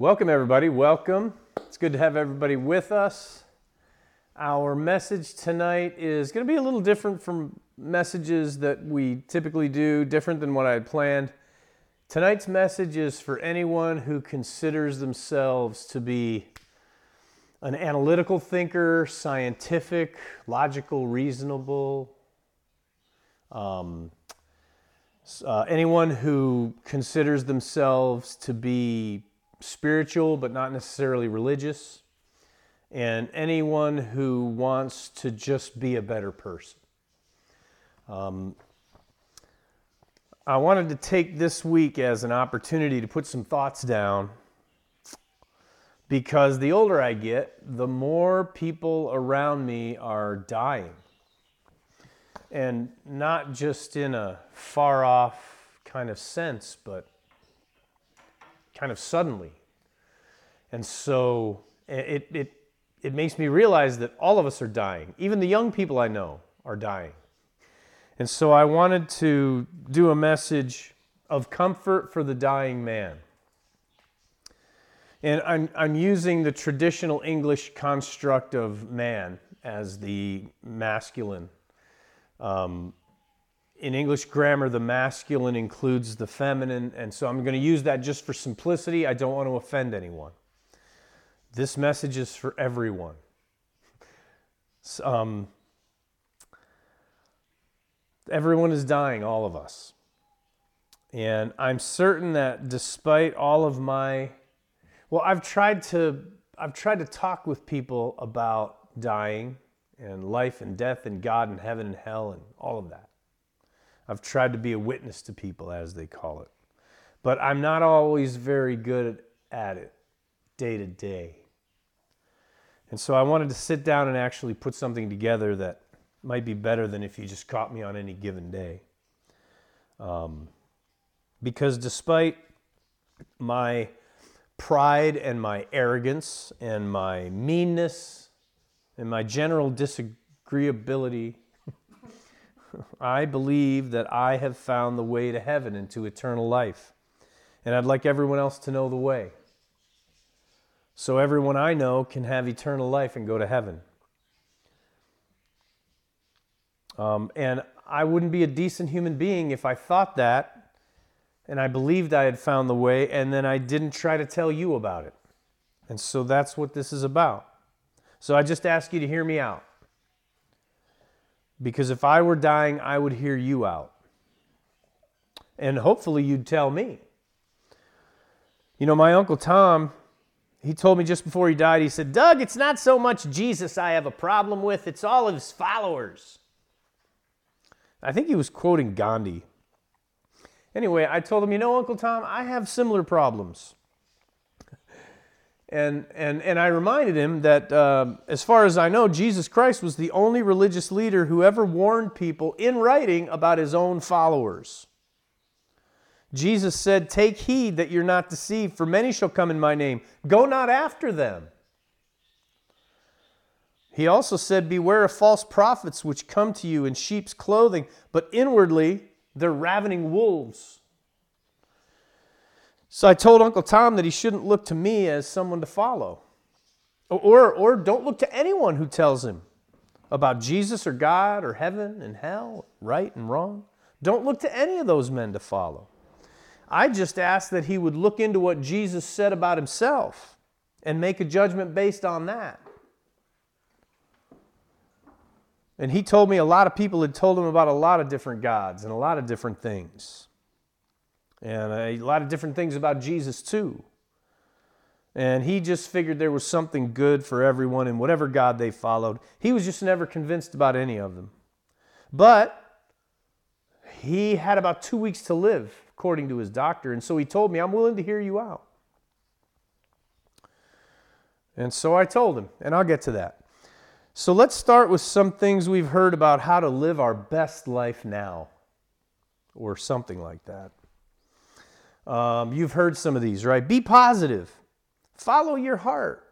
Welcome, everybody. Welcome. It's good to have everybody with us. Our message tonight is going to be a little different from messages that we typically do, different than what I had planned. Tonight's message is for anyone who considers themselves to be an analytical thinker, scientific, logical, reasonable. Um, uh, anyone who considers themselves to be spiritual but not necessarily religious, and anyone who wants to just be a better person. Um, I wanted to take this week as an opportunity to put some thoughts down because the older I get, the more people around me are dying. And not just in a far off kind of sense, but kind of suddenly. And so it, it, it makes me realize that all of us are dying. Even the young people I know are dying. And so I wanted to do a message of comfort for the dying man. And I'm, I'm using the traditional English construct of man as the masculine. Um, in English grammar, the masculine includes the feminine, and so I'm going to use that just for simplicity. I don't want to offend anyone. This message is for everyone. Um, everyone is dying, all of us. And I'm certain that despite all of my well, I've tried to I've tried to talk with people about dying and life and death and God and heaven and hell and all of that. I've tried to be a witness to people as they call it. But I'm not always very good at it day to day. And so I wanted to sit down and actually put something together that might be better than if you just caught me on any given day. Um, because despite my pride and my arrogance and my meanness and my general disagreeability, I believe that I have found the way to heaven and to eternal life. And I'd like everyone else to know the way. So everyone I know can have eternal life and go to heaven. Um, and I wouldn't be a decent human being if I thought that and I believed I had found the way, and then I didn't try to tell you about it. And so that's what this is about. So I just ask you to hear me out. Because if I were dying, I would hear you out. And hopefully you'd tell me. You know, my Uncle Tom, he told me just before he died, he said, Doug, it's not so much Jesus I have a problem with, it's all of his followers. I think he was quoting Gandhi. Anyway, I told him, you know, Uncle Tom, I have similar problems. And, and, and I reminded him that, uh, as far as I know, Jesus Christ was the only religious leader who ever warned people in writing about his own followers. Jesus said, Take heed that you're not deceived, for many shall come in my name. Go not after them. He also said, Beware of false prophets which come to you in sheep's clothing, but inwardly they're ravening wolves. So I told Uncle Tom that he shouldn't look to me as someone to follow. Or, or don't look to anyone who tells him about Jesus or God or heaven and hell, right and wrong. Don't look to any of those men to follow. I just asked that he would look into what Jesus said about himself and make a judgment based on that. And he told me a lot of people had told him about a lot of different gods and a lot of different things. And a lot of different things about Jesus, too. And he just figured there was something good for everyone in whatever God they followed. He was just never convinced about any of them. But he had about two weeks to live, according to his doctor. And so he told me, I'm willing to hear you out. And so I told him, and I'll get to that. So let's start with some things we've heard about how to live our best life now, or something like that. Um, you've heard some of these, right? Be positive, follow your heart,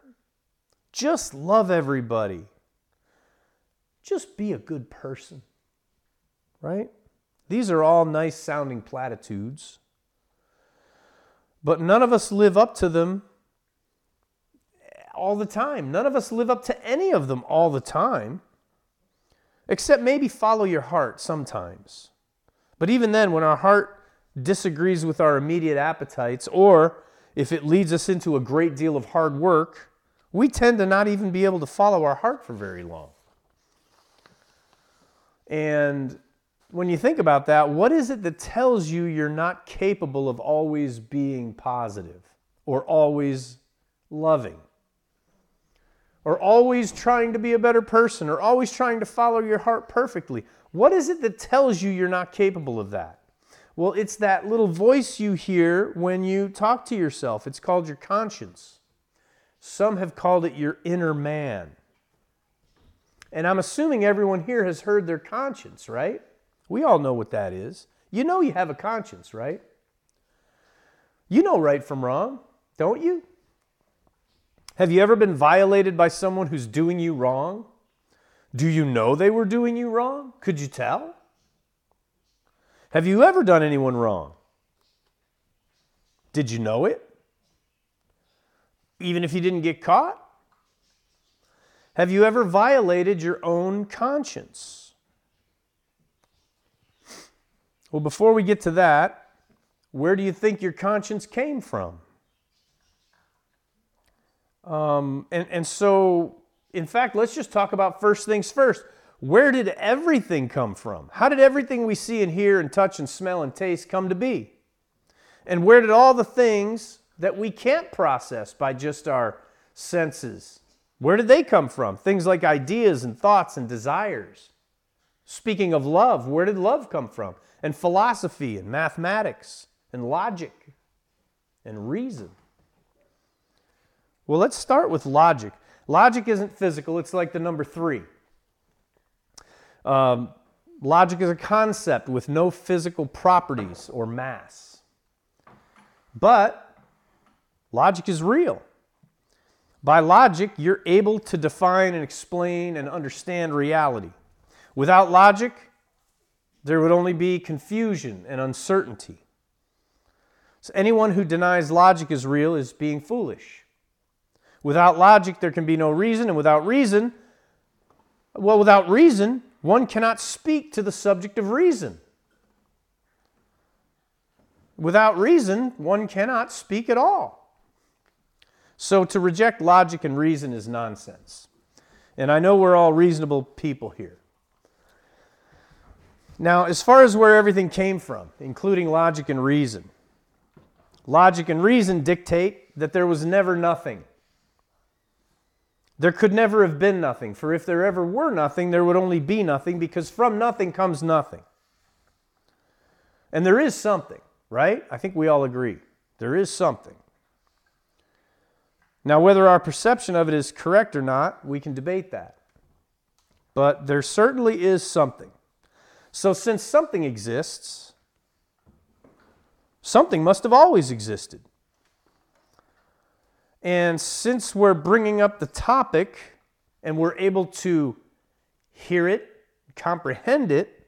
just love everybody, just be a good person, right? These are all nice sounding platitudes, but none of us live up to them all the time. None of us live up to any of them all the time, except maybe follow your heart sometimes. But even then, when our heart disagrees with our immediate appetites, or if it leads us into a great deal of hard work, we tend to not even be able to follow our heart for very long. And when you think about that, what is it that tells you you're not capable of always being positive or always loving or always trying to be a better person or always trying to follow your heart perfectly? What is it that tells you you're not capable of that? Well, it's that little voice you hear when you talk to yourself. It's called your conscience. Some have called it your inner man. And I'm assuming everyone here has heard their conscience, right? We all know what that is. You know you have a conscience, right? You know right from wrong, don't you? Have you ever been violated by someone who's doing you wrong? Do you know they were doing you wrong? Could you tell? Have you ever done anyone wrong? Did you know it? Even if you didn't get caught? Have you ever violated your own conscience? Well, before we get to that, where do you think your conscience came from? Um, and, and so, in fact, let's just talk about first things first. Where did everything come from? How did everything we see and hear and touch and smell and taste come to be? And where did all the things that we can't process by just our senses, where did they come from? Things like ideas and thoughts and desires. Speaking of love, where did love come from? And philosophy and mathematics and logic and reason. Well, let's start with logic. Logic isn't physical, it's like the number three. Um, logic is a concept with no physical properties or mass. But logic is real. By logic, you're able to define and explain and understand reality. Without logic, there would only be confusion and uncertainty. So anyone who denies logic is real is being foolish. Without logic, there can be no reason, and without reason, well, without reason, one cannot speak to the subject of reason. Without reason, one cannot speak at all. So to reject logic and reason is nonsense. And I know we're all reasonable people here. Now, as far as where everything came from, including logic and reason, logic and reason dictate that there was never nothing. There could never have been nothing, for if there ever were nothing, there would only be nothing, because from nothing comes nothing. And there is something, right? I think we all agree. There is something. Now, whether our perception of it is correct or not, we can debate that. But there certainly is something. So, since something exists, something must have always existed. And since we're bringing up the topic and we're able to hear it, comprehend it,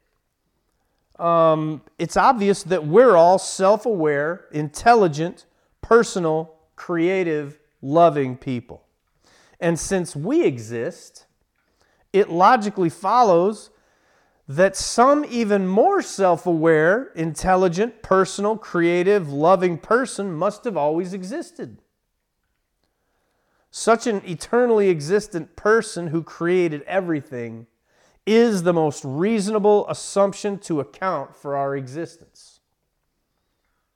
um, it's obvious that we're all self aware, intelligent, personal, creative, loving people. And since we exist, it logically follows that some even more self aware, intelligent, personal, creative, loving person must have always existed. Such an eternally existent person who created everything is the most reasonable assumption to account for our existence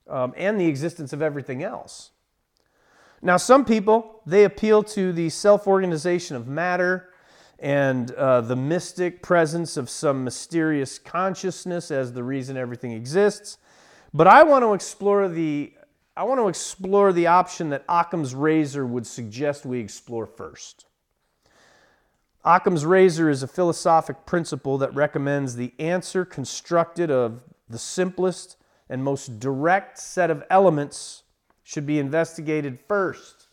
um, and the existence of everything else. Now, some people, they appeal to the self organization of matter and uh, the mystic presence of some mysterious consciousness as the reason everything exists. But I want to explore the I want to explore the option that Occam's razor would suggest we explore first. Occam's razor is a philosophic principle that recommends the answer constructed of the simplest and most direct set of elements should be investigated first.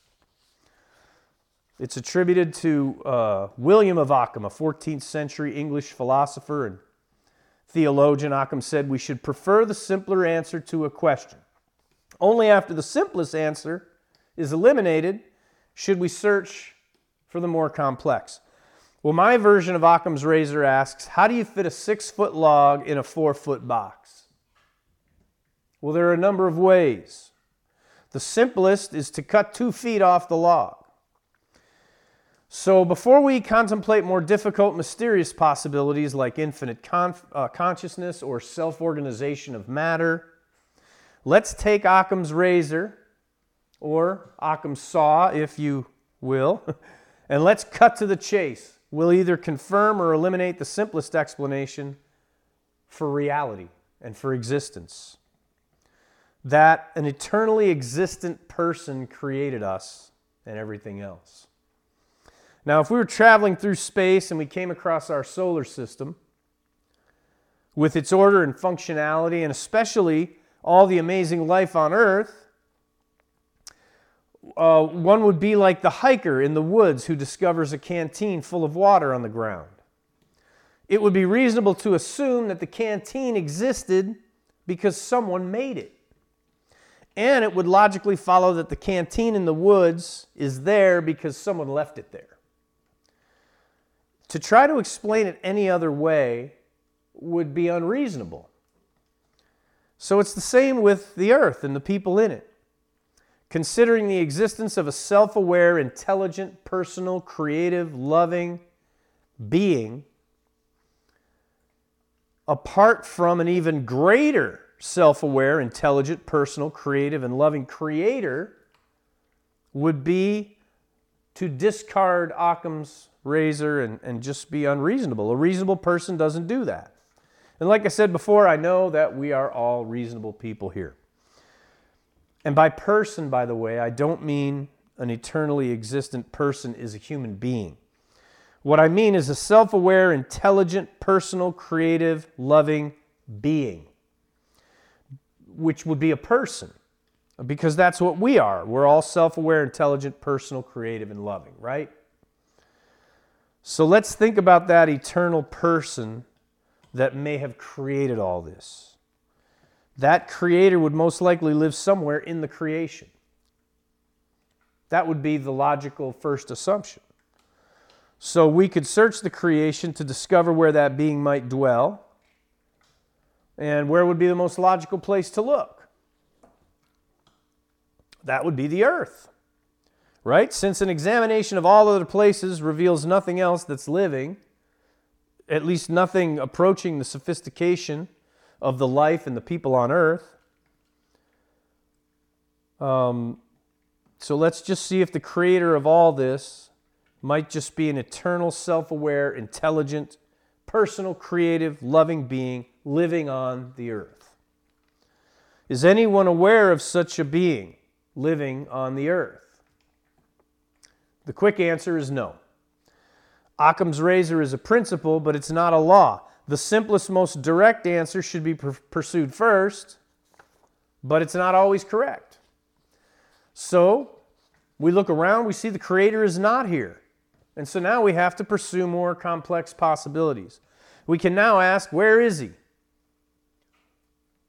It's attributed to uh, William of Occam, a 14th century English philosopher and theologian. Occam said we should prefer the simpler answer to a question. Only after the simplest answer is eliminated should we search for the more complex? Well, my version of Occam's razor asks How do you fit a six foot log in a four foot box? Well, there are a number of ways. The simplest is to cut two feet off the log. So, before we contemplate more difficult, mysterious possibilities like infinite uh, consciousness or self organization of matter, let's take Occam's razor, or Occam's saw, if you will, and let's cut to the chase. We'll either confirm or eliminate the simplest explanation for reality and for existence that an eternally existent person created us and everything else. Now, if we were traveling through space and we came across our solar system with its order and functionality, and especially all the amazing life on Earth, uh, one would be like the hiker in the woods who discovers a canteen full of water on the ground. It would be reasonable to assume that the canteen existed because someone made it. And it would logically follow that the canteen in the woods is there because someone left it there. To try to explain it any other way would be unreasonable. So it's the same with the earth and the people in it. Considering the existence of a self aware, intelligent, personal, creative, loving being, apart from an even greater self aware, intelligent, personal, creative, and loving creator, would be to discard Occam's razor and, and just be unreasonable. A reasonable person doesn't do that. And like I said before, I know that we are all reasonable people here. And by person, by the way, I don't mean an eternally existent person is a human being. What I mean is a self aware, intelligent, personal, creative, loving being, which would be a person, because that's what we are. We're all self aware, intelligent, personal, creative, and loving, right? So let's think about that eternal person that may have created all this. That creator would most likely live somewhere in the creation. That would be the logical first assumption. So we could search the creation to discover where that being might dwell. And where would be the most logical place to look? That would be the earth right? Since an examination of all other places reveals nothing else that's living, at least nothing approaching the sophistication of the life and the people on earth. Um, so let's just see if the creator of all this might just be an eternal, self aware, intelligent, personal, creative, loving being living on the earth. Is anyone aware of such a being living on the earth? The quick answer is no. Occam's razor is a principle, but it's not a law. The simplest, most direct answer should be pursued first, but it's not always correct. So we look around, we see the Creator is not here. And so now we have to pursue more complex possibilities. We can now ask, where is He?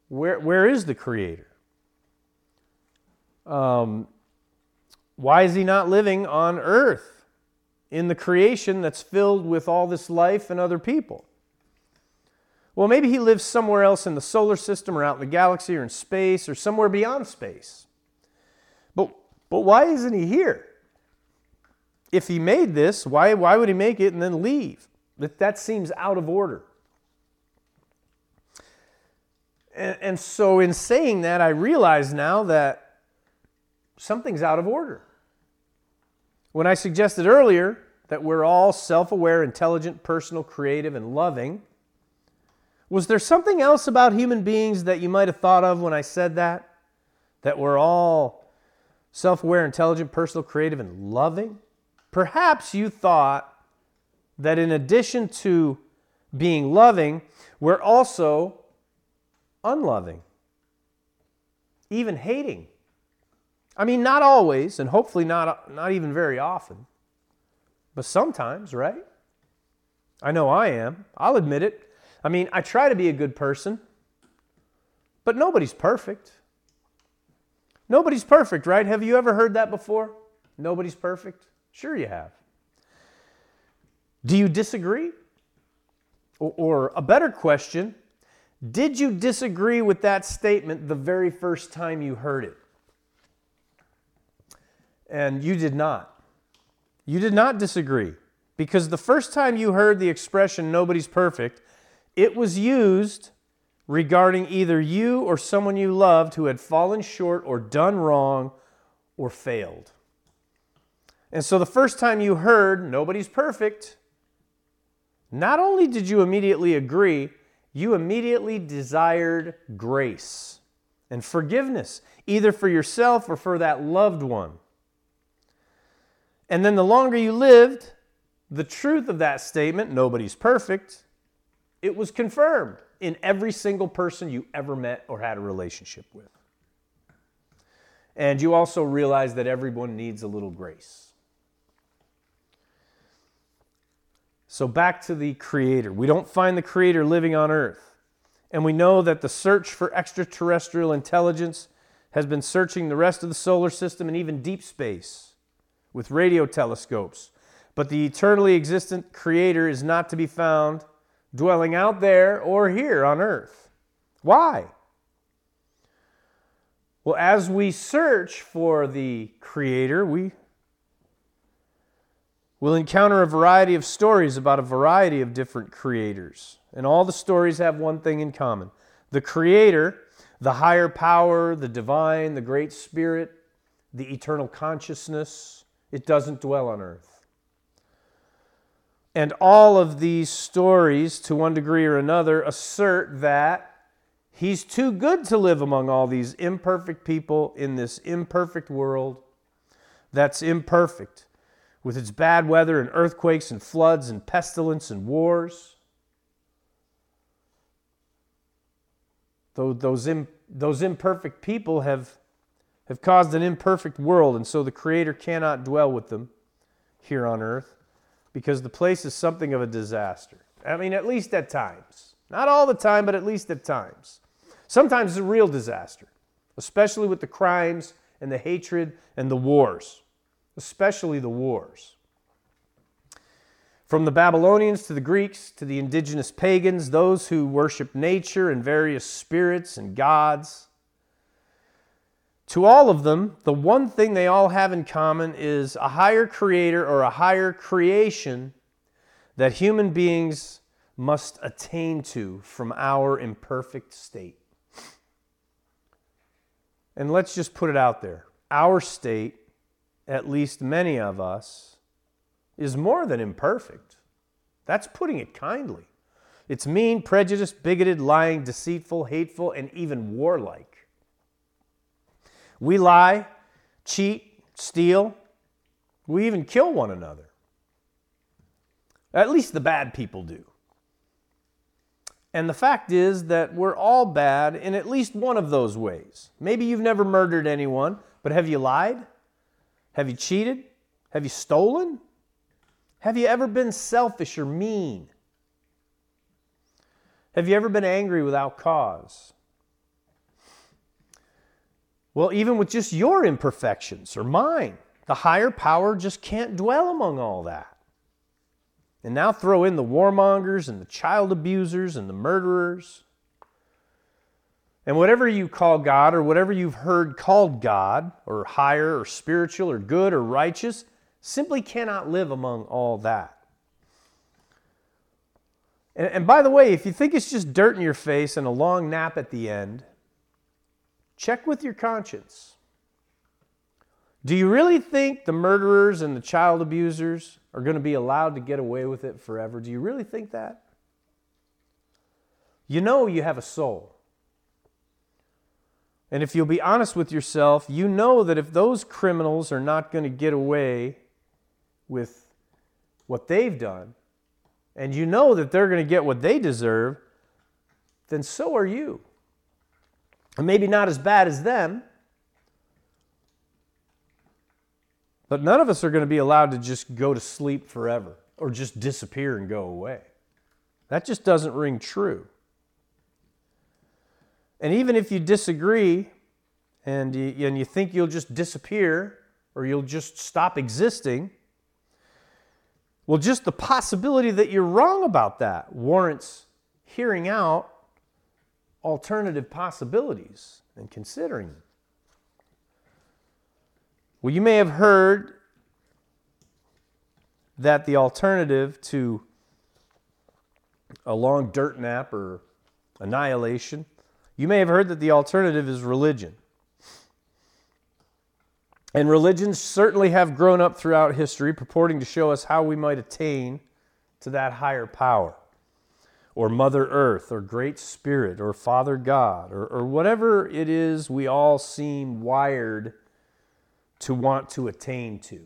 Where, where is the Creator? Um, why is he not living on earth in the creation that's filled with all this life and other people? Well, maybe he lives somewhere else in the solar system or out in the galaxy or in space or somewhere beyond space. But, but why isn't he here? If he made this, why, why would he make it and then leave? That, that seems out of order. And, and so, in saying that, I realize now that something's out of order. When I suggested earlier that we're all self aware, intelligent, personal, creative, and loving, was there something else about human beings that you might have thought of when I said that? That we're all self aware, intelligent, personal, creative, and loving? Perhaps you thought that in addition to being loving, we're also unloving, even hating. I mean, not always, and hopefully not, not even very often, but sometimes, right? I know I am. I'll admit it. I mean, I try to be a good person, but nobody's perfect. Nobody's perfect, right? Have you ever heard that before? Nobody's perfect? Sure, you have. Do you disagree? Or, or, a better question, did you disagree with that statement the very first time you heard it? And you did not. You did not disagree because the first time you heard the expression nobody's perfect, it was used regarding either you or someone you loved who had fallen short or done wrong or failed. And so the first time you heard nobody's perfect, not only did you immediately agree, you immediately desired grace and forgiveness, either for yourself or for that loved one. And then the longer you lived, the truth of that statement, nobody's perfect, it was confirmed in every single person you ever met or had a relationship with. And you also realize that everyone needs a little grace. So, back to the Creator. We don't find the Creator living on earth. And we know that the search for extraterrestrial intelligence has been searching the rest of the solar system and even deep space with radio telescopes. But the eternally existent Creator is not to be found dwelling out there or here on earth. Why? Well, as we search for the Creator, we will encounter a variety of stories about a variety of different creators. And all the stories have one thing in common the Creator, the higher power, the divine, the great spirit, the eternal consciousness, it doesn't dwell on earth. And all of these stories, to one degree or another, assert that he's too good to live among all these imperfect people in this imperfect world that's imperfect, with its bad weather and earthquakes and floods and pestilence and wars. Though those, those imperfect people have, have caused an imperfect world, and so the Creator cannot dwell with them here on earth because the place is something of a disaster. I mean, at least at times. Not all the time, but at least at times. Sometimes it's a real disaster, especially with the crimes and the hatred and the wars, especially the wars. From the Babylonians to the Greeks to the indigenous pagans, those who worship nature and various spirits and gods, to all of them, the one thing they all have in common is a higher creator or a higher creation that human beings must attain to from our imperfect state. And let's just put it out there our state, at least many of us, is more than imperfect. That's putting it kindly. It's mean, prejudiced, bigoted, lying, deceitful, hateful, and even warlike. We lie, cheat, steal. We even kill one another. At least the bad people do. And the fact is that we're all bad in at least one of those ways. Maybe you've never murdered anyone, but have you lied? Have you cheated? Have you stolen? Have you ever been selfish or mean? Have you ever been angry without cause? Well, even with just your imperfections or mine, the higher power just can't dwell among all that. And now throw in the warmongers and the child abusers and the murderers. And whatever you call God or whatever you've heard called God or higher or spiritual or good or righteous simply cannot live among all that. And, and by the way, if you think it's just dirt in your face and a long nap at the end, Check with your conscience. Do you really think the murderers and the child abusers are going to be allowed to get away with it forever? Do you really think that? You know you have a soul. And if you'll be honest with yourself, you know that if those criminals are not going to get away with what they've done, and you know that they're going to get what they deserve, then so are you. And maybe not as bad as them. But none of us are going to be allowed to just go to sleep forever or just disappear and go away. That just doesn't ring true. And even if you disagree and you, and you think you'll just disappear or you'll just stop existing. Well, just the possibility that you're wrong about that warrants hearing out alternative possibilities and considering them. Well, you may have heard that the alternative to a long dirt nap or annihilation, you may have heard that the alternative is religion. And religions certainly have grown up throughout history, purporting to show us how we might attain to that higher power, or Mother Earth, or Great Spirit, or Father God, or, or whatever it is we all seem wired to want to attain to.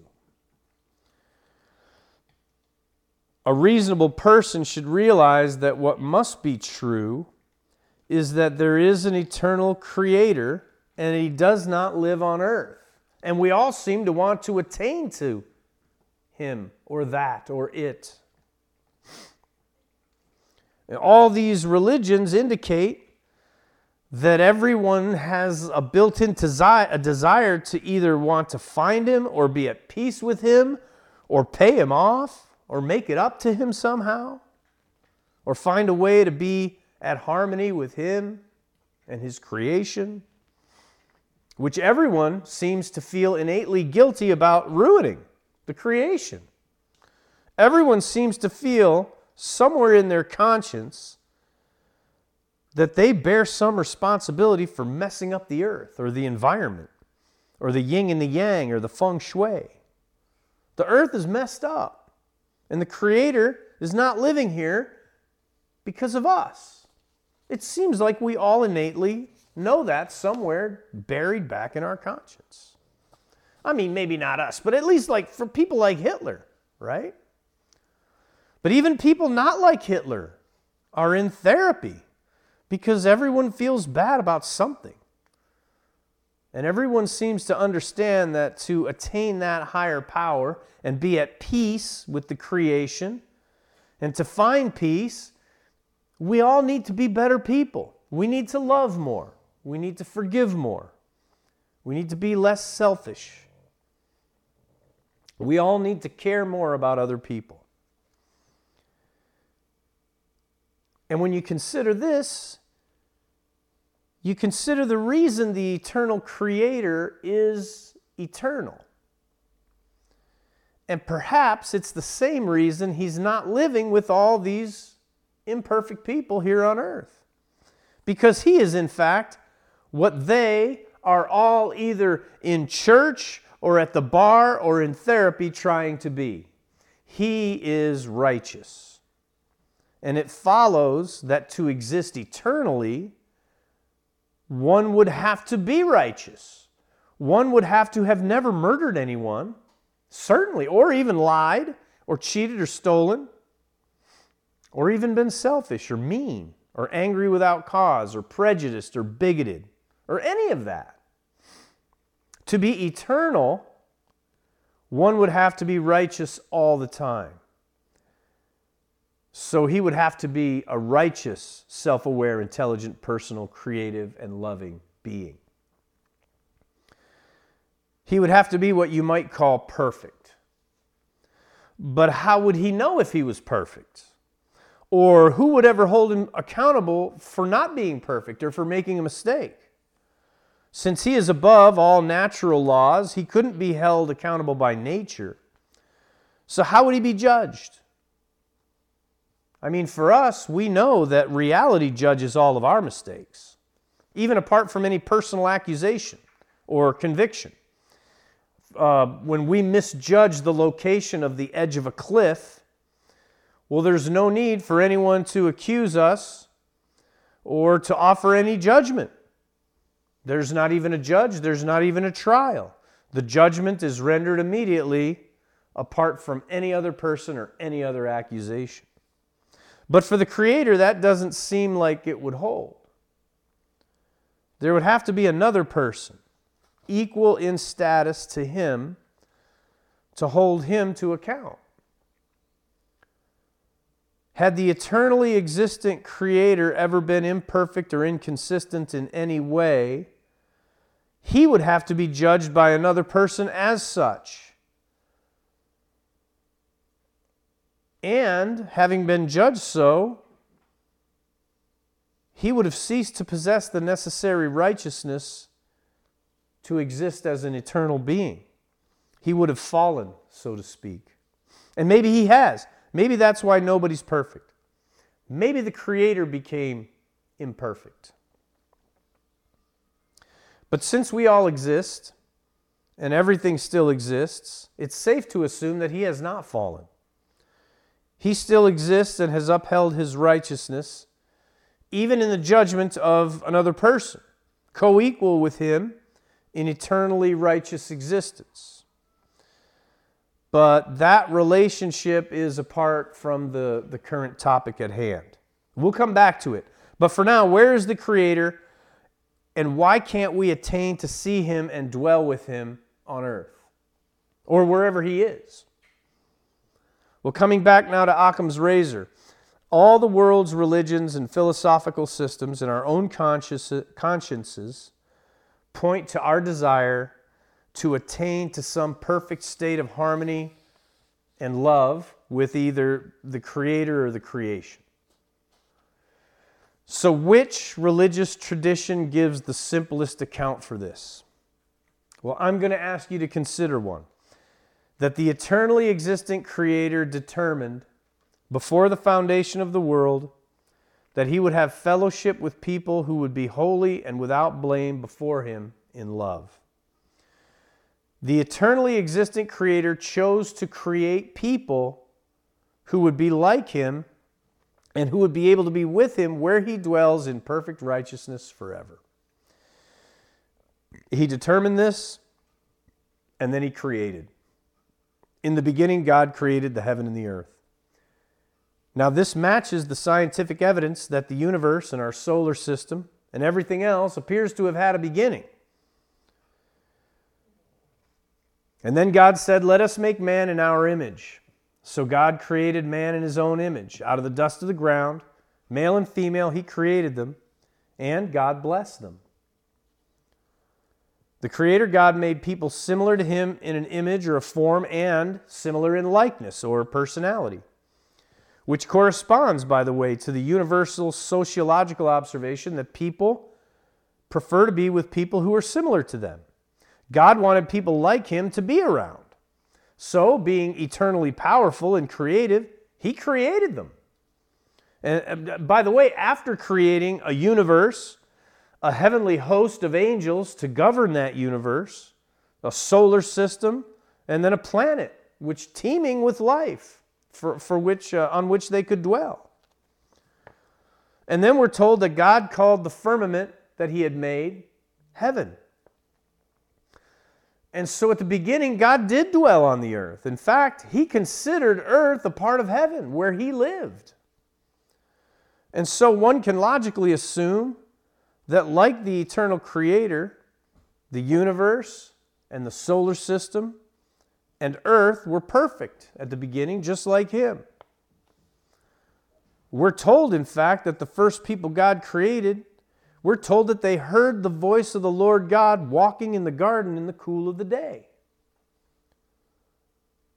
A reasonable person should realize that what must be true is that there is an eternal creator and he does not live on earth. And we all seem to want to attain to him or that or it. All these religions indicate that everyone has a built in a desire to either want to find him or be at peace with him or pay him off or make it up to him somehow or find a way to be at harmony with him and his creation which everyone seems to feel innately guilty about ruining the creation. Everyone seems to feel somewhere in their conscience that they bear some responsibility for messing up the earth or the environment or the yin and the yang or the feng shui. The earth is messed up, and the Creator is not living here because of us. It seems like we all innately know that somewhere buried back in our conscience. I mean, maybe not us, but at least like for people like Hitler, right? But even people not like Hitler are in therapy because everyone feels bad about something. And everyone seems to understand that to attain that higher power and be at peace with the creation and to find peace, we all need to be better people. We need to love more. We need to forgive more. We need to be less selfish. We all need to care more about other people. And when you consider this, you consider the reason the eternal creator is eternal. And perhaps it's the same reason he's not living with all these imperfect people here on earth. Because he is, in fact, what they are all either in church or at the bar or in therapy trying to be. He is righteous. And it follows that to exist eternally, one would have to be righteous. One would have to have never murdered anyone, certainly, or even lied, or cheated, or stolen, or even been selfish, or mean, or angry without cause, or prejudiced, or bigoted or any of that. To be eternal, one would have to be righteous all the time. So he would have to be a righteous, self aware, intelligent, personal, creative, and loving being. He would have to be what you might call perfect. But how would he know if he was perfect? Or who would ever hold him accountable for not being perfect or for making a mistake? Since he is above all natural laws, he couldn't be held accountable by nature. So, how would he be judged? I mean, for us, we know that reality judges all of our mistakes, even apart from any personal accusation or conviction. Uh, when we misjudge the location of the edge of a cliff, well, there's no need for anyone to accuse us or to offer any judgment. There's not even a judge, there's not even a trial. The judgment is rendered immediately apart from any other person or any other accusation. But for the Creator, that doesn't seem like it would hold. There would have to be another person, equal in status to Him, to hold Him to account. Had the eternally existent Creator ever been imperfect or inconsistent in any way, he would have to be judged by another person as such. And having been judged so, he would have ceased to possess the necessary righteousness to exist as an eternal being. He would have fallen, so to speak. And maybe he has. Maybe that's why nobody's perfect. Maybe the Creator became imperfect. But since we all exist and everything still exists, it's safe to assume that he has not fallen. He still exists and has upheld his righteousness, even in the judgment of another person, co equal with him in eternally righteous existence. But that relationship is apart from the, the current topic at hand. We'll come back to it. But for now, where is the Creator and why can't we attain to see Him and dwell with Him on earth or wherever He is? Well, coming back now to Occam's razor, all the world's religions and philosophical systems and our own consciences point to our desire to attain to some perfect state of harmony and love with either the Creator or the creation. So, which religious tradition gives the simplest account for this? Well, I'm going to ask you to consider one that the eternally existent Creator determined before the foundation of the world that He would have fellowship with people who would be holy and without blame before Him in love. The eternally existent Creator chose to create people who would be like Him and who would be able to be with him where he dwells in perfect righteousness forever. He determined this, and then he created. In the beginning, God created the heaven and the earth. Now, this matches the scientific evidence that the universe and our solar system and everything else appears to have had a beginning. And then God said, Let us make man in our image so God created man in his own image. Out of the dust of the ground, male and female, he created them, and God blessed them. The Creator God made people similar to him in an image or a form and similar in likeness or personality, which corresponds, by the way, to the universal sociological observation that people prefer to be with people who are similar to them. God wanted people like him to be around. So, being eternally powerful and creative, he created them. And uh, by the way, after creating a universe, a heavenly host of angels to govern that universe, a solar system, and then a planet which teeming with life for, for which, uh, on which they could dwell. And then we're told that God called the firmament that he had made heaven. And so at the beginning, God did dwell on the earth. In fact, he considered earth a part of heaven where he lived. And so one can logically assume that, like the eternal creator, the universe and the solar system and earth were perfect at the beginning, just like him. We're told, in fact, that the first people God created we're told that they heard the voice of the Lord God walking in the garden in the cool of the day.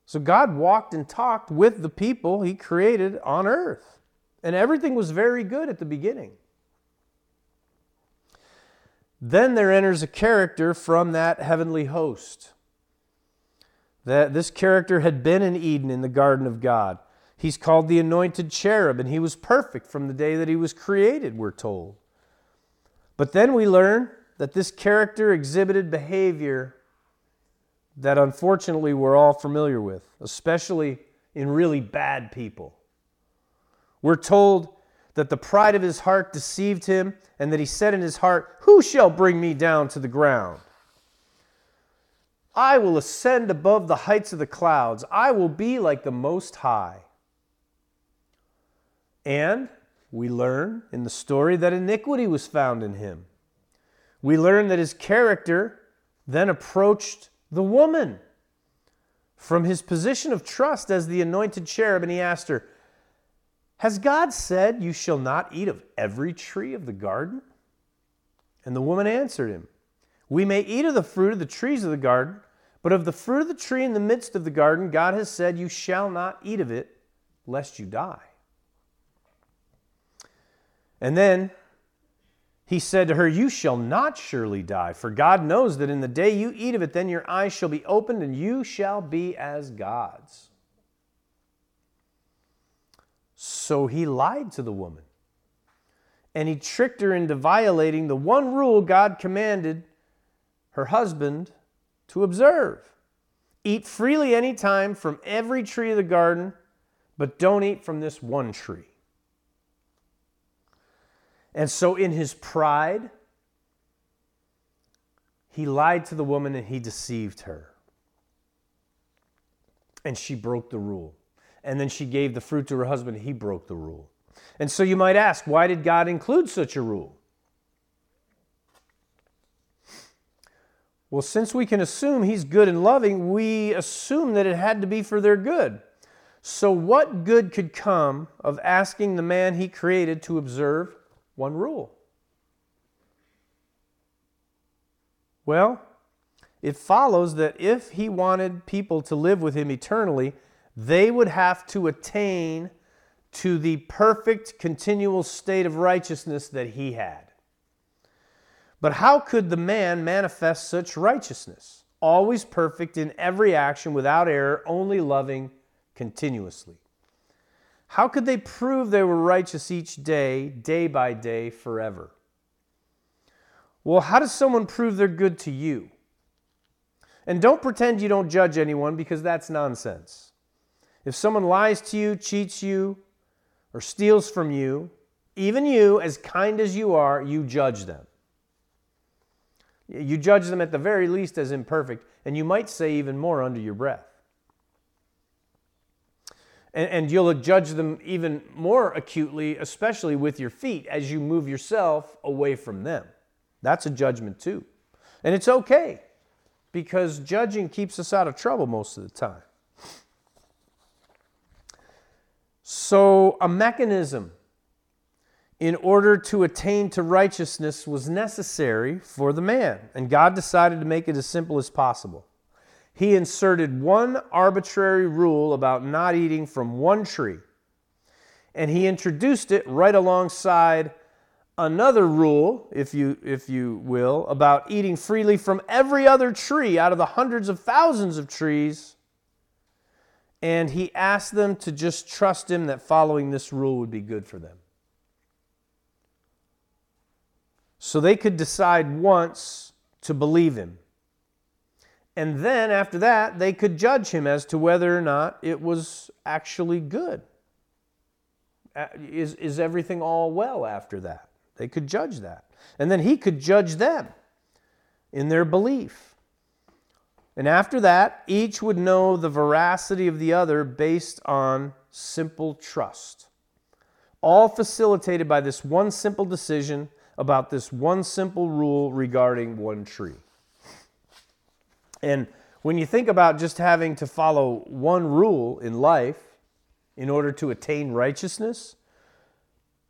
So God walked and talked with the people he created on earth. And everything was very good at the beginning. Then there enters a character from that heavenly host. That this character had been in Eden in the garden of God. He's called the anointed cherub, and he was perfect from the day that he was created, we're told. But then we learn that this character exhibited behavior that unfortunately we're all familiar with, especially in really bad people. We're told that the pride of his heart deceived him, and that he said in his heart, Who shall bring me down to the ground? I will ascend above the heights of the clouds. I will be like the Most High. And we learn in the story that iniquity was found in him. We learn that his character then approached the woman from his position of trust as the anointed cherub, and he asked her, Has God said, You shall not eat of every tree of the garden? And the woman answered him, We may eat of the fruit of the trees of the garden, but of the fruit of the tree in the midst of the garden, God has said, You shall not eat of it, lest you die. And then he said to her, You shall not surely die, for God knows that in the day you eat of it, then your eyes shall be opened, and you shall be as gods. So he lied to the woman, and he tricked her into violating the one rule God commanded her husband to observe Eat freely any time from every tree of the garden, but don't eat from this one tree. And so, in his pride, he lied to the woman and he deceived her. And she broke the rule. And then she gave the fruit to her husband, he broke the rule. And so you might ask, why did God include such a rule? Well, since we can assume he's good and loving, we assume that it had to be for their good. So, what good could come of asking the man he created to observe one rule? Well, it follows that if he wanted people to live with him eternally, they would have to attain to the perfect continual state of righteousness that he had. But how could the man manifest such righteousness? Always perfect in every action, without error, only loving continuously. How could they prove they were righteous each day, day by day, forever? Well, how does someone prove they're good to you? And don't pretend you don't judge anyone because that's nonsense. If someone lies to you, cheats you, or steals from you, even you, as kind as you are, you judge them. You judge them at the very least as imperfect, and you might say even more under your breath. And, and, you'll judge them even more acutely, especially with your feet, as you move yourself away from them. That's a judgment too. And it's okay because judging keeps us out of trouble most of the time. So, a mechanism in order to attain to righteousness was necessary for the man, and God decided to make it as simple as possible. He inserted one arbitrary rule about not eating from one tree, and he introduced it right alongside another rule, if you, if you will, about eating freely from every other tree out of the hundreds of thousands of trees. And he asked them to just trust him that following this rule would be good for them. so they could decide once to believe him. And then after that, they could judge him as to whether or not it was actually good. Uh, is, is everything all well after that? They could judge that. And then he could judge them in their belief. And after that, each would know the veracity of the other based on simple trust. All facilitated by this one simple decision about this one simple rule regarding one tree. And when you think about just having to follow one rule in life in order to attain righteousness,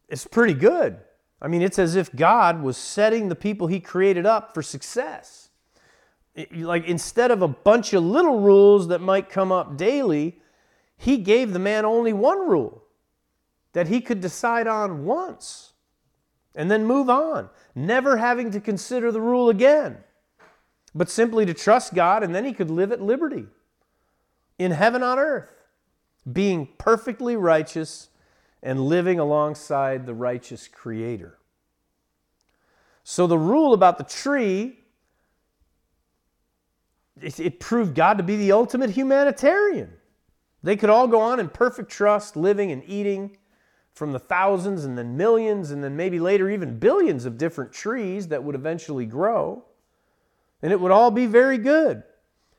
it's pretty good. I mean, it's as if God was setting the people He created up for success. Like instead of a bunch of little rules that might come up daily, He gave the man only one rule that he could decide on once and then move on, never having to consider the rule again, but simply to trust God, and then he could live at liberty in heaven on earth, being perfectly righteous and living alongside the righteous Creator. So the rule about the tree. It, proved God to be the ultimate humanitarian. They could all go on in perfect trust, living and eating from the thousands and then millions and then maybe later even billions of different trees that would eventually grow. And it would all be very good.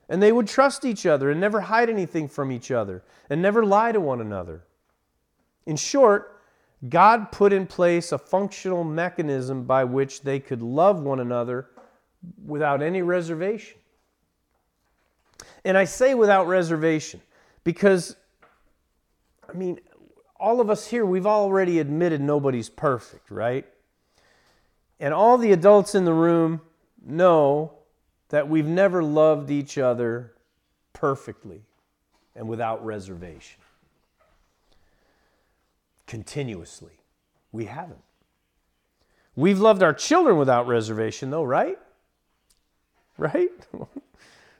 And they would trust each other and never hide anything from each other and never lie to one another. In short, God put in place a functional mechanism by which they could love one another without any reservation. And I say without reservation because, I mean, all of us here, we've already admitted nobody's perfect, right? And all the adults in the room, know that we've never loved each other perfectly and without reservation. Continuously. We haven't. We've loved our children without reservation, though, right? Right?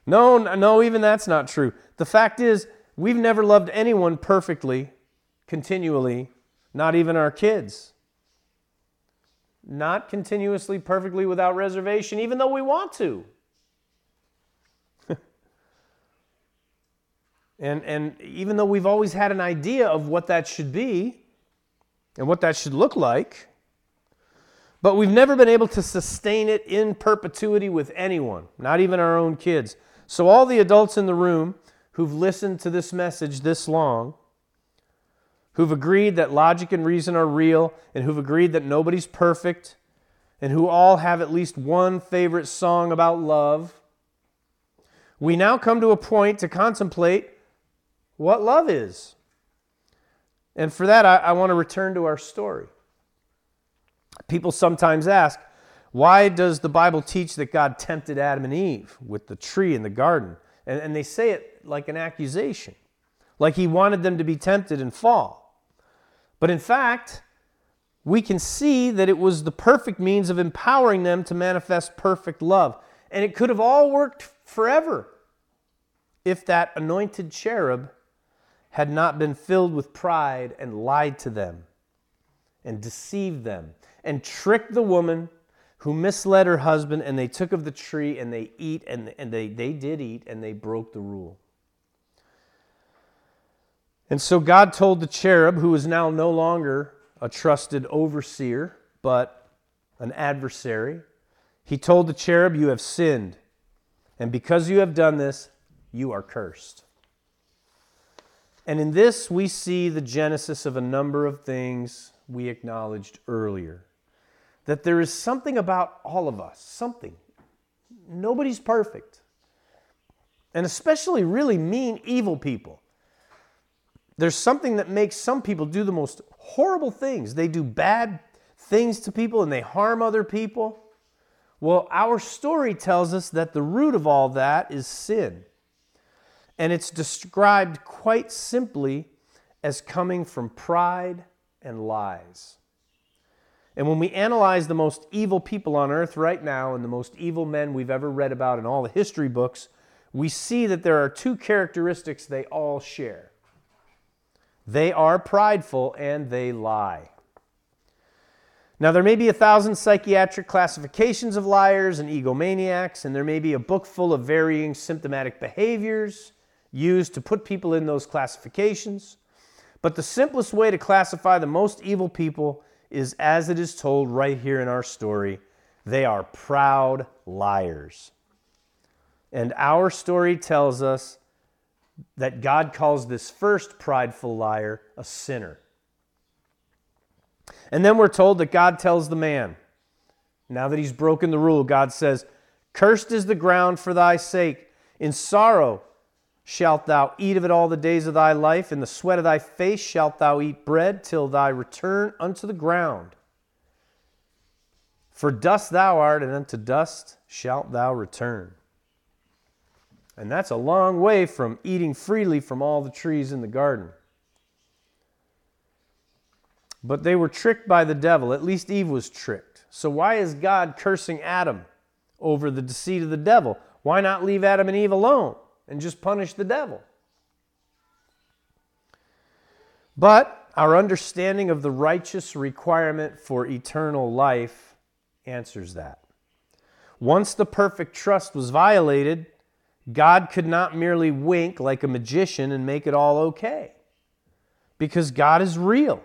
no, no, even that's not true. The fact is, we've never loved anyone perfectly, continually, not even our kids. Not continuously, perfectly, without reservation, even though we want to. and, and even though we've always had an idea of what that should be and what that should look like, but we've never been able to sustain it in perpetuity with anyone, not even our own kids. So, all the adults in the room who've listened to this message this long, who've agreed that logic and reason are real, and who've agreed that nobody's perfect, and who all have at least one favorite song about love, we now come to a point to contemplate what love is. And for that, I, I want to return to our story. People sometimes ask, why does the Bible teach that God tempted Adam and Eve with the tree in the garden? And, and they say it like an accusation, like he wanted them to be tempted and fall. But in fact, we can see that it was the perfect means of empowering them to manifest perfect love. And it could have all worked forever if that anointed cherub had not been filled with pride and lied to them and deceived them and tricked the woman who misled her husband, and they took of the tree and they eat, and, and they, they did eat, and they broke the rule. And so God told the cherub, who is now no longer a trusted overseer, but an adversary, he told the cherub, You have sinned, and because you have done this, you are cursed. And in this, we see the genesis of a number of things we acknowledged earlier that there is something about all of us, something. Nobody's perfect. And especially really mean, evil people. There's something that makes some people do the most horrible things. They do bad things to people and they harm other people. Well, our story tells us that the root of all that is sin. And it's described quite simply as coming from pride and lies. And when we analyze the most evil people on earth right now and the most evil men we've ever read about in all the history books, we see that there are two characteristics they all share they are prideful and they lie. Now, there may be a thousand psychiatric classifications of liars and egomaniacs, and there may be a book full of varying symptomatic behaviors used to put people in those classifications. But the simplest way to classify the most evil people is as it is told right here in our story they are proud liars. And our story tells us that God calls this first prideful liar a sinner. And then we're told that God tells the man, now that he's broken the rule, God says, Cursed is the ground for thy sake. In sorrow shalt thou eat of it all the days of thy life. In the sweat of thy face shalt thou eat bread till thy return unto the ground. For dust thou art, and unto dust shalt thou return. And that's a long way from eating freely from all the trees in the garden. But they were tricked by the devil. At least Eve was tricked. So why is God cursing Adam over the deceit of the devil? Why not leave Adam and Eve alone? And just punish the devil. But our understanding of the righteous requirement for eternal life answers that. Once the perfect trust was violated, God could not merely wink like a magician and make it all okay. Because God is real.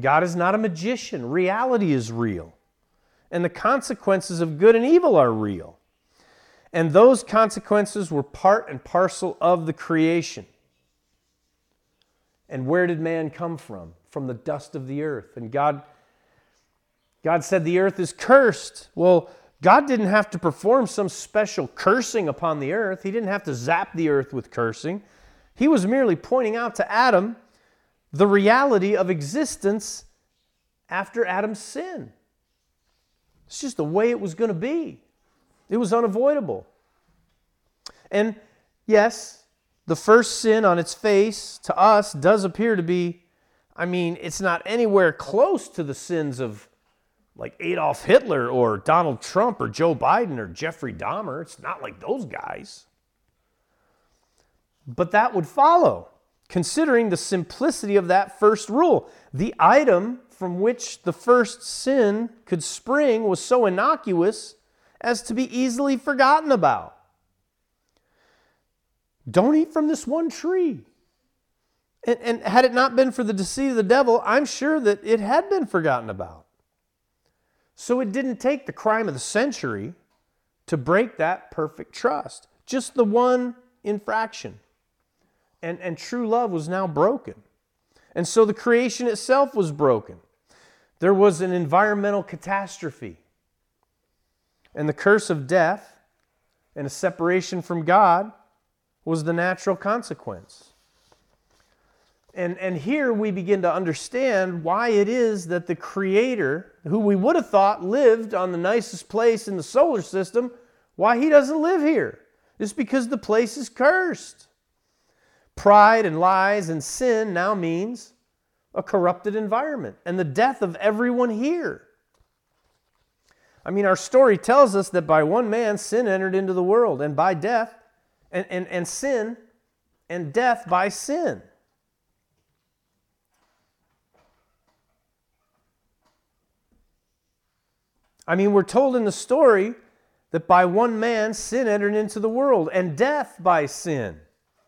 God is not a magician. Reality is real. And the consequences of good and evil are real. And those consequences were part and parcel of the creation. And where did man come from? From the dust of the earth. And God God said the earth is cursed. Well, God didn't have to perform some special cursing upon the earth. He didn't have to zap the earth with cursing. He was merely pointing out to Adam the reality of existence after Adam's sin. It's just the way it was going to be. It was unavoidable. And yes, the first sin on its face to us does appear to be, I mean, it's not anywhere close to the sins of like Adolf Hitler or Donald Trump or Joe Biden or Jeffrey Dahmer. It's not like those guys. But that would follow, considering the simplicity of that first rule. The item from which the first sin could spring was so innocuous as to be easily forgotten about. Don't eat from this one tree. And, and, had it not been for the deceit of the devil, I'm sure that it had been forgotten about. So it didn't take the crime of the century to break that perfect trust. Just the one infraction. And, and true love was now broken. And so the creation itself was broken. There was an environmental catastrophe. And the curse of death and a separation from God was the natural consequence. And, and here we begin to understand why it is that the Creator, who we would have thought lived on the nicest place in the solar system, why he doesn't live here. It's because the place is cursed. Pride and lies and sin now means a corrupted environment and the death of everyone here. I mean, our story tells us that by one man sin entered into the world, and by death, and, and, and sin, and death by sin. I mean, we're told in the story that by one man sin entered into the world, and death by sin.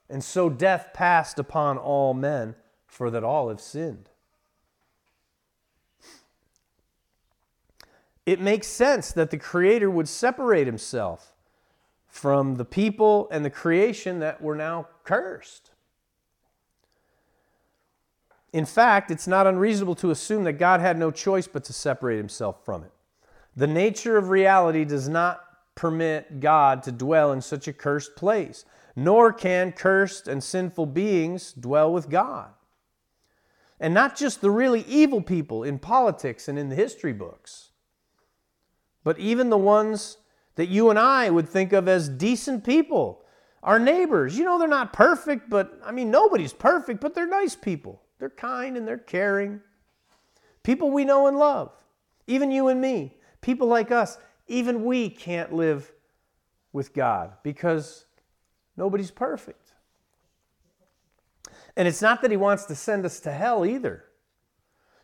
And so death passed upon all men, for that all have sinned. It makes sense that the Creator would separate himself from the people and the creation that were now cursed. In fact, it's not unreasonable to assume that God had no choice but to separate himself from it. The nature of reality does not permit God to dwell in such a cursed place, nor can cursed and sinful beings dwell with God. And not just the really evil people in politics and in the history books, but even the ones that you and I would think of as decent people. Our neighbors, you know, they're not perfect, but I mean, nobody's perfect, but they're nice people. They're kind and they're caring. People we know and love, even you and me. People like us, even we can't live with God because nobody's perfect. And it's not that He wants to send us to hell either,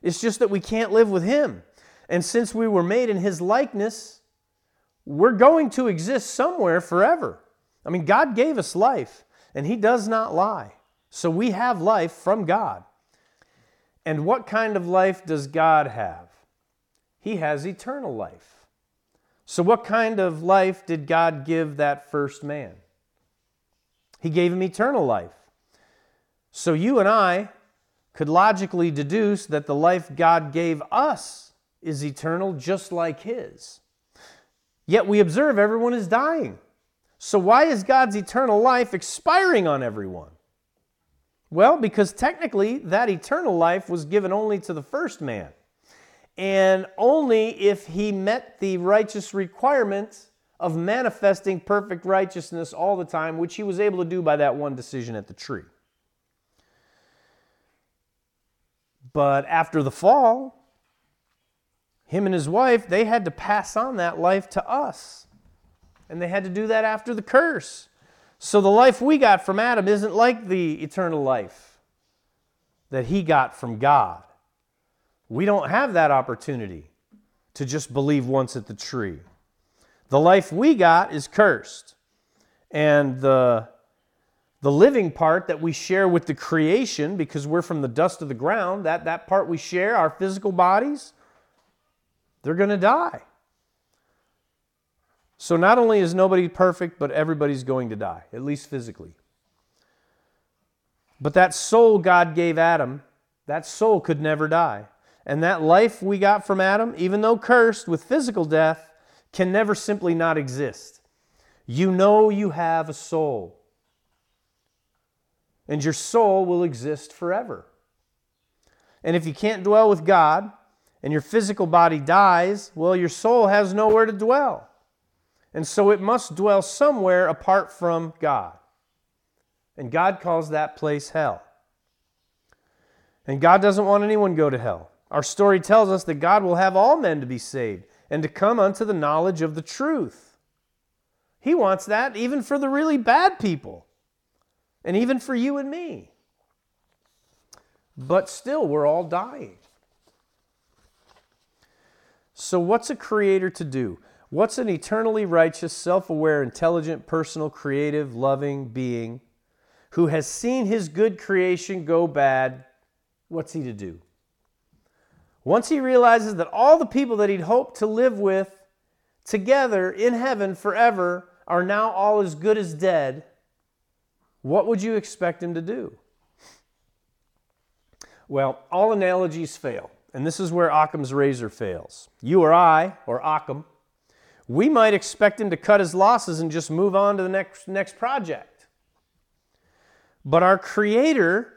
it's just that we can't live with Him. And since we were made in His likeness, we're going to exist somewhere forever. I mean, God gave us life, and He does not lie. So we have life from God. And what kind of life does God have? He has eternal life. So, what kind of life did God give that first man? He gave him eternal life. So, you and I could logically deduce that the life God gave us is eternal, just like his. Yet we observe everyone is dying. So, why is God's eternal life expiring on everyone? Well, because technically that eternal life was given only to the first man and only if he met the righteous requirements of manifesting perfect righteousness all the time, which he was able to do by that one decision at the tree. But after the fall, him and his wife, they had to pass on that life to us. And they had to do that after the curse. So the life we got from Adam isn't like the eternal life that he got from God. We don't have that opportunity to just believe once at the tree. The life we got is cursed. And the, the living part that we share with the creation, because we're from the dust of the ground, that, that part we share, our physical bodies, they're going to die. So not only is nobody perfect, but everybody's going to die, at least physically. But that soul God gave Adam, that soul could never die. And that life we got from Adam, even though cursed with physical death, can never simply not exist. You know you have a soul, and your soul will exist forever. And if you can't dwell with God and your physical body dies, well, your soul has nowhere to dwell. And so it must dwell somewhere apart from God. And God calls that place hell. And God doesn't want anyone go to hell. Our story tells us that God will have all men to be saved and to come unto the knowledge of the truth. He wants that even for the really bad people and even for you and me. But still, we're all dying. So, what's a creator to do? What's an eternally righteous, self aware, intelligent, personal, creative, loving being who has seen his good creation go bad? What's he to do? Once he realizes that all the people that he'd hoped to live with together in heaven forever are now all as good as dead, what would you expect him to do? Well, all analogies fail, and this is where Occam's razor fails. You or I, or Occam, we might expect him to cut his losses and just move on to the next, next project. But our Creator,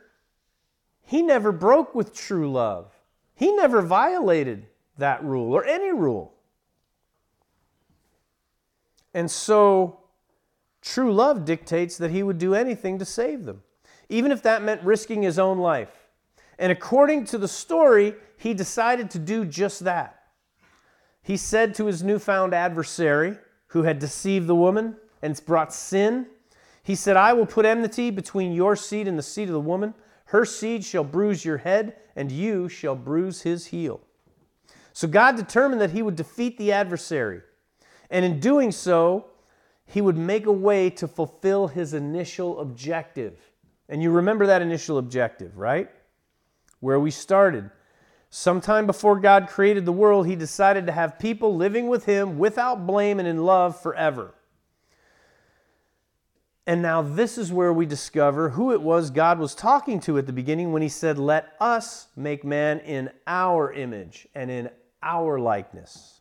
He never broke with true love. He never violated that rule or any rule. And so, true love dictates that He would do anything to save them, even if that meant risking His own life. And according to the story, He decided to do just that. He said to his newfound adversary, who had deceived the woman and brought sin, He said, I will put enmity between your seed and the seed of the woman. Her seed shall bruise your head, and you shall bruise his heel. So God determined that he would defeat the adversary. And in doing so, he would make a way to fulfill his initial objective. And you remember that initial objective, right? Where we started. Sometime before God created the world, he decided to have people living with him without blame and in love forever. And now, this is where we discover who it was God was talking to at the beginning when he said, Let us make man in our image and in our likeness.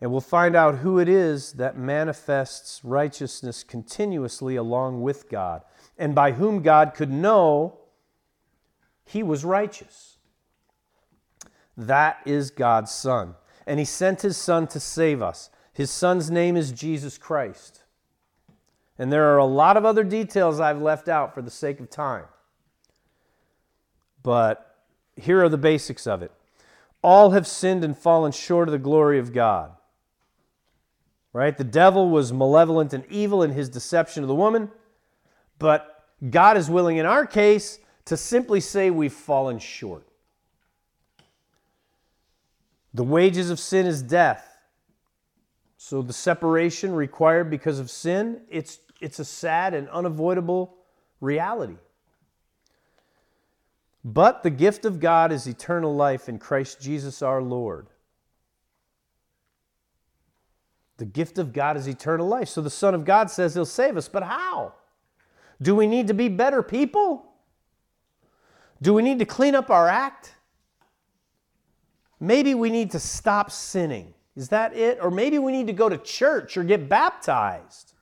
And we'll find out who it is that manifests righteousness continuously along with God, and by whom God could know he was righteous. That is God's Son. And He sent His Son to save us. His Son's name is Jesus Christ. And there are a lot of other details I've left out for the sake of time. But here are the basics of it. All have sinned and fallen short of the glory of God. Right? The devil was malevolent and evil in his deception of the woman, but God is willing in our case to simply say we've fallen short. The wages of sin is death. So the separation required because of sin, it's, it's a sad and unavoidable reality. But the gift of God is eternal life in Christ Jesus our Lord. The gift of God is eternal life. So the Son of God says He'll save us. But how? Do we need to be better people? Do we need to clean up our act? Maybe we need to stop sinning. Is that it? Or maybe we need to go to church or get baptized.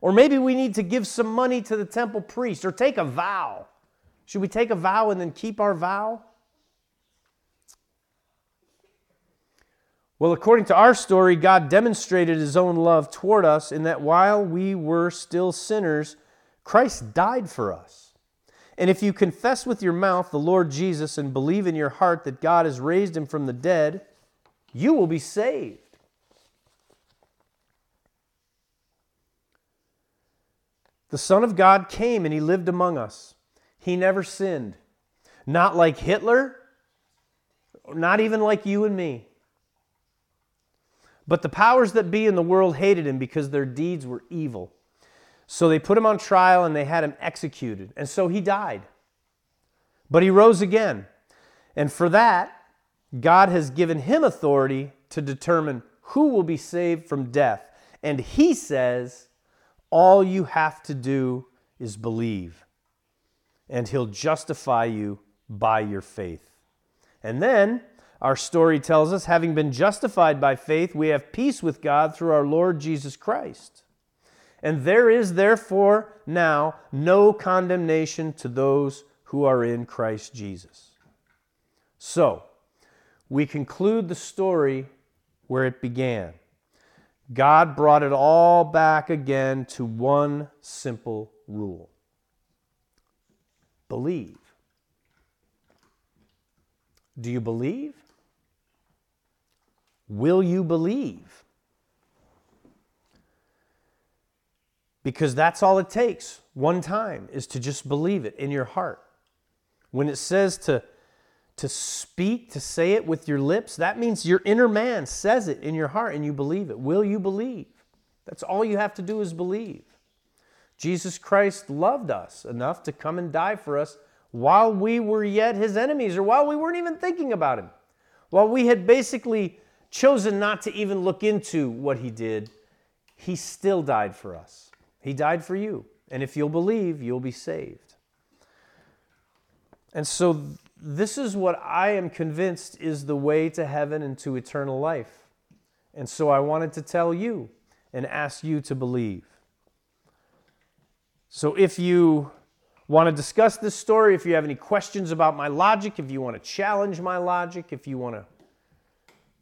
Or maybe we need to give some money to the temple priest or take a vow. Should we take a vow and then keep our vow? Well, according to our story, God demonstrated his own love toward us in that while we were still sinners, Christ died for us. And if you confess with your mouth the Lord Jesus and believe in your heart that God has raised him from the dead, you will be saved. The Son of God came and he lived among us. He never sinned. Not like Hitler, not even like you and me. But the powers that be in the world hated him because their deeds were evil. So they put him on trial and they had him executed. And so he died. But he rose again. And for that, God has given him authority to determine who will be saved from death. And he says, all you have to do is believe, and he'll justify you by your faith. And then our story tells us, having been justified by faith, we have peace with God through our Lord Jesus Christ. And there is therefore now no condemnation to those who are in Christ Jesus. So, we conclude the story where it began. God brought it all back again to one simple rule believe. Do you believe? Will you believe? Because that's all it takes one time is to just believe it in your heart. When it says to, to speak, to say it with your lips, that means your inner man says it in your heart and you believe it. Will you believe? That's all you have to do is believe. Jesus Christ loved us enough to come and die for us while we were yet his enemies or while we weren't even thinking about him. While we had basically chosen not to even look into what he did, he still died for us. He died for you. And if you'll believe, you'll be saved. And so, this is what I am convinced is the way to heaven and to eternal life. And so, I wanted to tell you and ask you to believe. So, if you want to discuss this story, if you have any questions about my logic, if you want to challenge my logic, if you want to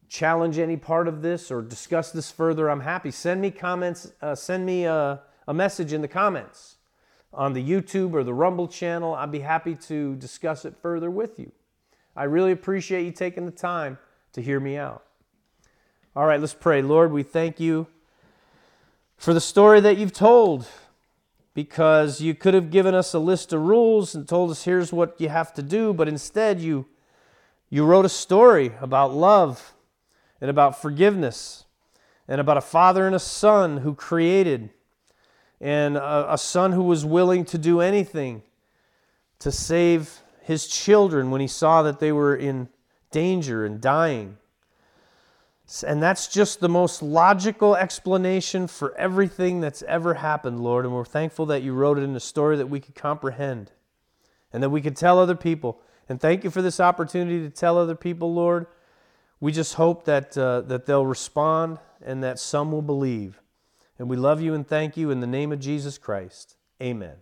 challenge any part of this or discuss this further, I'm happy. Send me comments, uh, send me a, a message in the comments on the YouTube or the Rumble channel. I'd be happy to discuss it further with you. I really appreciate you taking the time to hear me out. All right, let's pray. Lord, we thank you for the story that you've told because you could have given us a list of rules and told us here's what you have to do, but instead you you wrote a story about love and about forgiveness and about a father and a son who created and a, a son who was willing to do anything to save his children when he saw that they were in danger and dying. And that's just the most logical explanation for everything that's ever happened, Lord. And we're thankful that you wrote it in a story that we could comprehend and that we could tell other people. And thank you for this opportunity to tell other people, Lord. We just hope that, uh, that they'll respond and that some will believe. And we love you and thank you in the name of Jesus Christ. Amen.